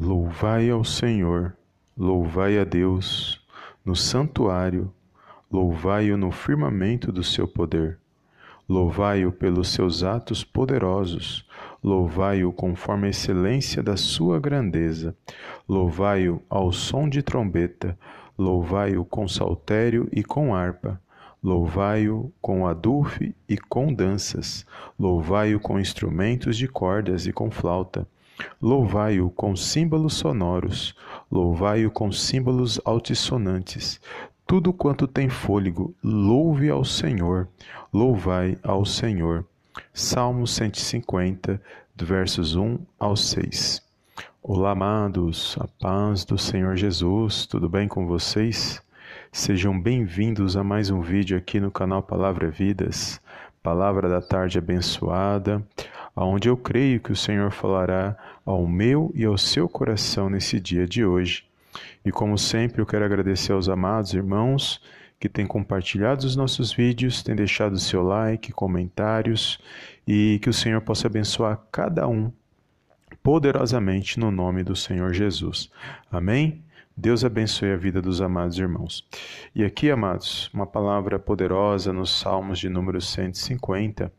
Louvai ao Senhor, louvai a Deus no santuário, louvai-o no firmamento do seu poder. Louvai-o pelos seus atos poderosos, louvai-o conforme a excelência da sua grandeza. Louvai-o ao som de trombeta, louvai-o com saltério e com harpa. Louvai-o com adufe e com danças, louvai-o com instrumentos de cordas e com flauta. Louvai-o com símbolos sonoros, louvai-o com símbolos altissonantes. Tudo quanto tem fôlego, louve ao Senhor, louvai ao Senhor. Salmo 150, versos 1 ao 6. Olá, amados, a paz do Senhor Jesus, tudo bem com vocês? Sejam bem-vindos a mais um vídeo aqui no canal Palavra Vidas, Palavra da Tarde Abençoada, aonde eu creio que o Senhor falará ao meu e ao seu coração nesse dia de hoje. E como sempre, eu quero agradecer aos amados irmãos que têm compartilhado os nossos vídeos, têm deixado o seu like, comentários e que o Senhor possa abençoar cada um poderosamente no nome do Senhor Jesus. Amém? Deus abençoe a vida dos amados irmãos. E aqui, amados, uma palavra poderosa nos Salmos de número 150,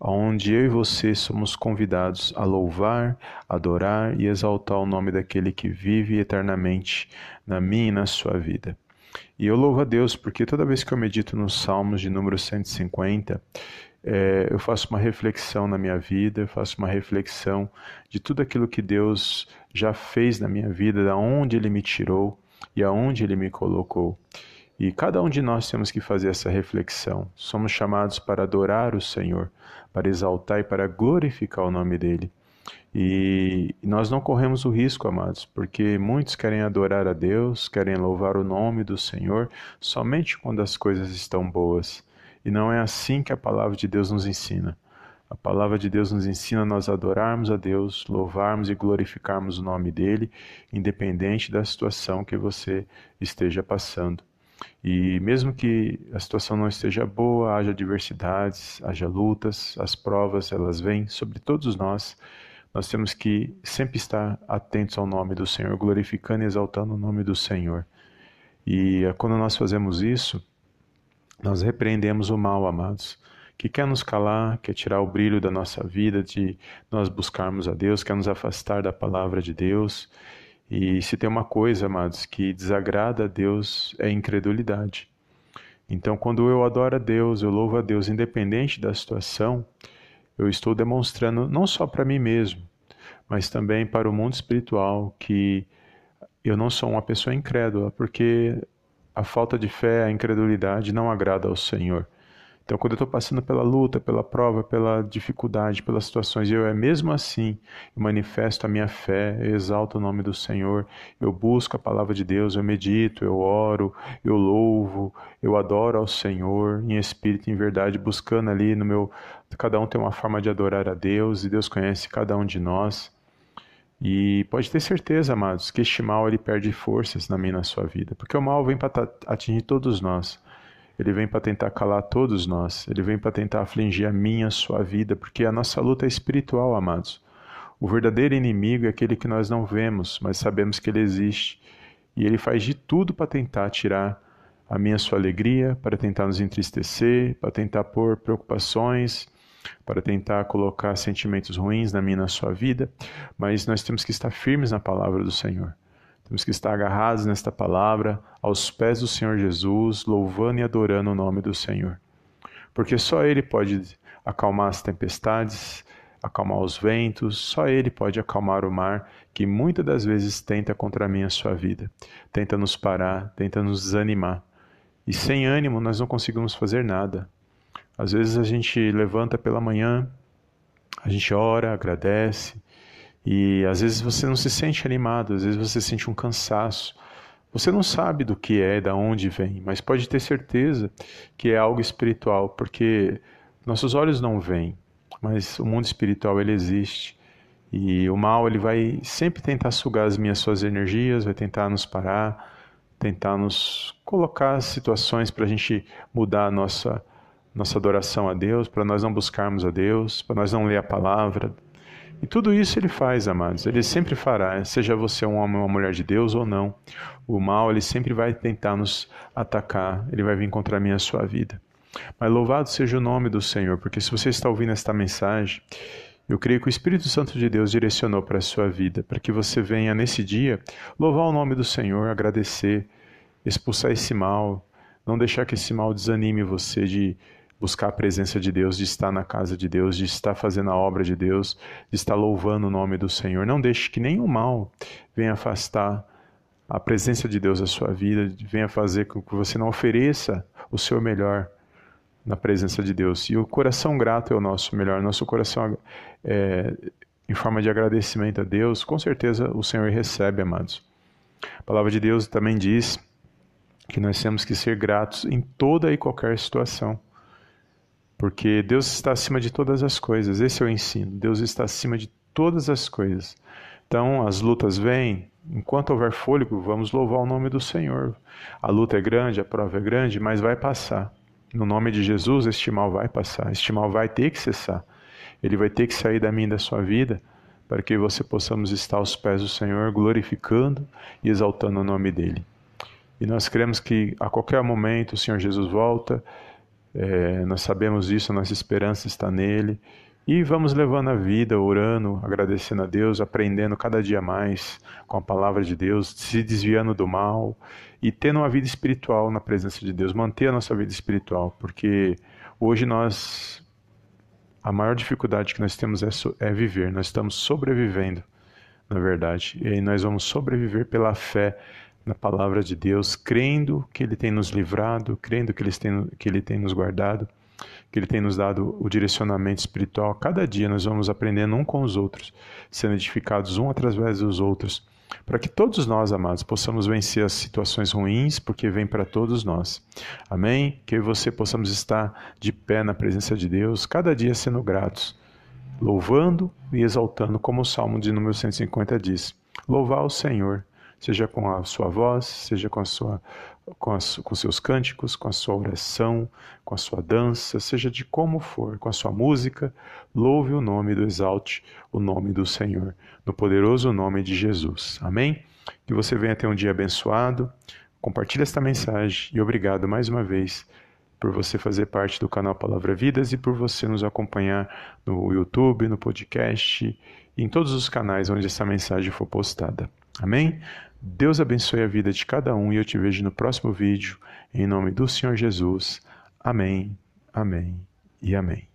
onde eu e você somos convidados a louvar, adorar e exaltar o nome daquele que vive eternamente na minha e na sua vida. E eu louvo a Deus porque toda vez que eu medito nos Salmos de número 150, é, eu faço uma reflexão na minha vida, eu faço uma reflexão de tudo aquilo que Deus já fez na minha vida, da onde Ele me tirou e aonde Ele me colocou. E cada um de nós temos que fazer essa reflexão. Somos chamados para adorar o Senhor, para exaltar e para glorificar o nome dEle. E nós não corremos o risco, amados, porque muitos querem adorar a Deus, querem louvar o nome do Senhor somente quando as coisas estão boas. E não é assim que a palavra de Deus nos ensina. A palavra de Deus nos ensina a nós adorarmos a Deus, louvarmos e glorificarmos o nome dele, independente da situação que você esteja passando. E mesmo que a situação não esteja boa, haja adversidades, haja lutas, as provas, elas vêm sobre todos nós. Nós temos que sempre estar atentos ao nome do Senhor, glorificando e exaltando o nome do Senhor. E eh, quando nós fazemos isso, nós repreendemos o mal, amados, que quer nos calar, quer tirar o brilho da nossa vida, de nós buscarmos a Deus, quer nos afastar da palavra de Deus. E se tem uma coisa, amados, que desagrada a Deus é a incredulidade. Então, quando eu adoro a Deus, eu louvo a Deus, independente da situação, eu estou demonstrando não só para mim mesmo, mas também para o mundo espiritual que eu não sou uma pessoa incrédula, porque a falta de fé, a incredulidade não agrada ao Senhor. Então, quando eu estou passando pela luta, pela prova, pela dificuldade, pelas situações, eu é mesmo assim, eu manifesto a minha fé, eu exalto o nome do Senhor, eu busco a palavra de Deus, eu medito, eu oro, eu louvo, eu adoro ao Senhor em espírito e em verdade, buscando ali no meu. Cada um tem uma forma de adorar a Deus e Deus conhece cada um de nós. E pode ter certeza, amados, que este mal ele perde forças na minha e na sua vida, porque o mal vem para atingir todos nós. Ele vem para tentar calar todos nós. Ele vem para tentar afligir a minha, a sua vida, porque a nossa luta é espiritual, amados. O verdadeiro inimigo é aquele que nós não vemos, mas sabemos que ele existe. E ele faz de tudo para tentar tirar a minha a sua alegria, para tentar nos entristecer, para tentar pôr preocupações, para tentar colocar sentimentos ruins na minha e na sua vida, mas nós temos que estar firmes na palavra do Senhor. Temos que estar agarrados nesta palavra, aos pés do Senhor Jesus, louvando e adorando o nome do Senhor. Porque só Ele pode acalmar as tempestades, acalmar os ventos, só Ele pode acalmar o mar que muitas das vezes tenta contra mim a sua vida, tenta nos parar, tenta nos desanimar. E sem ânimo nós não conseguimos fazer nada. Às vezes a gente levanta pela manhã, a gente ora, agradece, e às vezes você não se sente animado, às vezes você sente um cansaço. Você não sabe do que é, da onde vem, mas pode ter certeza que é algo espiritual, porque nossos olhos não veem, mas o mundo espiritual ele existe. E o mal ele vai sempre tentar sugar as minhas suas energias, vai tentar nos parar, tentar nos colocar situações para a gente mudar a nossa nossa adoração a Deus, para nós não buscarmos a Deus, para nós não ler a palavra. E tudo isso ele faz, amados. Ele sempre fará, seja você um homem ou uma mulher de Deus ou não. O mal, ele sempre vai tentar nos atacar, ele vai vir contra mim a sua vida. Mas louvado seja o nome do Senhor, porque se você está ouvindo esta mensagem, eu creio que o Espírito Santo de Deus direcionou para a sua vida, para que você venha nesse dia louvar o nome do Senhor, agradecer, expulsar esse mal, não deixar que esse mal desanime você de buscar a presença de Deus, de estar na casa de Deus, de estar fazendo a obra de Deus, de estar louvando o nome do Senhor. Não deixe que nenhum mal venha afastar a presença de Deus da sua vida, venha fazer com que você não ofereça o seu melhor na presença de Deus. E o coração grato é o nosso melhor, nosso coração é, em forma de agradecimento a Deus, com certeza o Senhor recebe, amados. A palavra de Deus também diz que nós temos que ser gratos em toda e qualquer situação. Porque Deus está acima de todas as coisas, esse é o ensino. Deus está acima de todas as coisas. Então, as lutas vêm, enquanto houver fôlego, vamos louvar o nome do Senhor. A luta é grande, a prova é grande, mas vai passar. No nome de Jesus, este mal vai passar, este mal vai ter que cessar. Ele vai ter que sair da minha e da sua vida, para que você possamos estar aos pés do Senhor, glorificando e exaltando o nome dele. E nós cremos que a qualquer momento o Senhor Jesus volta é, nós sabemos disso, a nossa esperança está nele. E vamos levando a vida, orando, agradecendo a Deus, aprendendo cada dia mais com a palavra de Deus, se desviando do mal e tendo uma vida espiritual na presença de Deus, manter a nossa vida espiritual, porque hoje nós, a maior dificuldade que nós temos é, é viver, nós estamos sobrevivendo, na verdade, e nós vamos sobreviver pela fé na palavra de Deus, crendo que Ele tem nos livrado, crendo que Ele tem, que Ele tem nos guardado, que Ele tem nos dado o direcionamento espiritual. Cada dia nós vamos aprendendo um com os outros, sendo edificados um através dos outros, para que todos nós, amados, possamos vencer as situações ruins, porque vem para todos nós. Amém? Que eu e você possamos estar de pé na presença de Deus, cada dia sendo gratos, louvando e exaltando, como o Salmo de número 150 diz. Louvar o Senhor seja com a sua voz, seja com a sua com, as, com seus cânticos, com a sua oração, com a sua dança, seja de como for, com a sua música, louve o nome do exalte, o nome do Senhor, no poderoso nome de Jesus. Amém? Que você venha ter um dia abençoado. Compartilhe esta mensagem e obrigado mais uma vez por você fazer parte do canal Palavra Vidas e por você nos acompanhar no YouTube, no podcast em todos os canais onde essa mensagem for postada. Amém? Deus abençoe a vida de cada um e eu te vejo no próximo vídeo. Em nome do Senhor Jesus. Amém, amém e amém.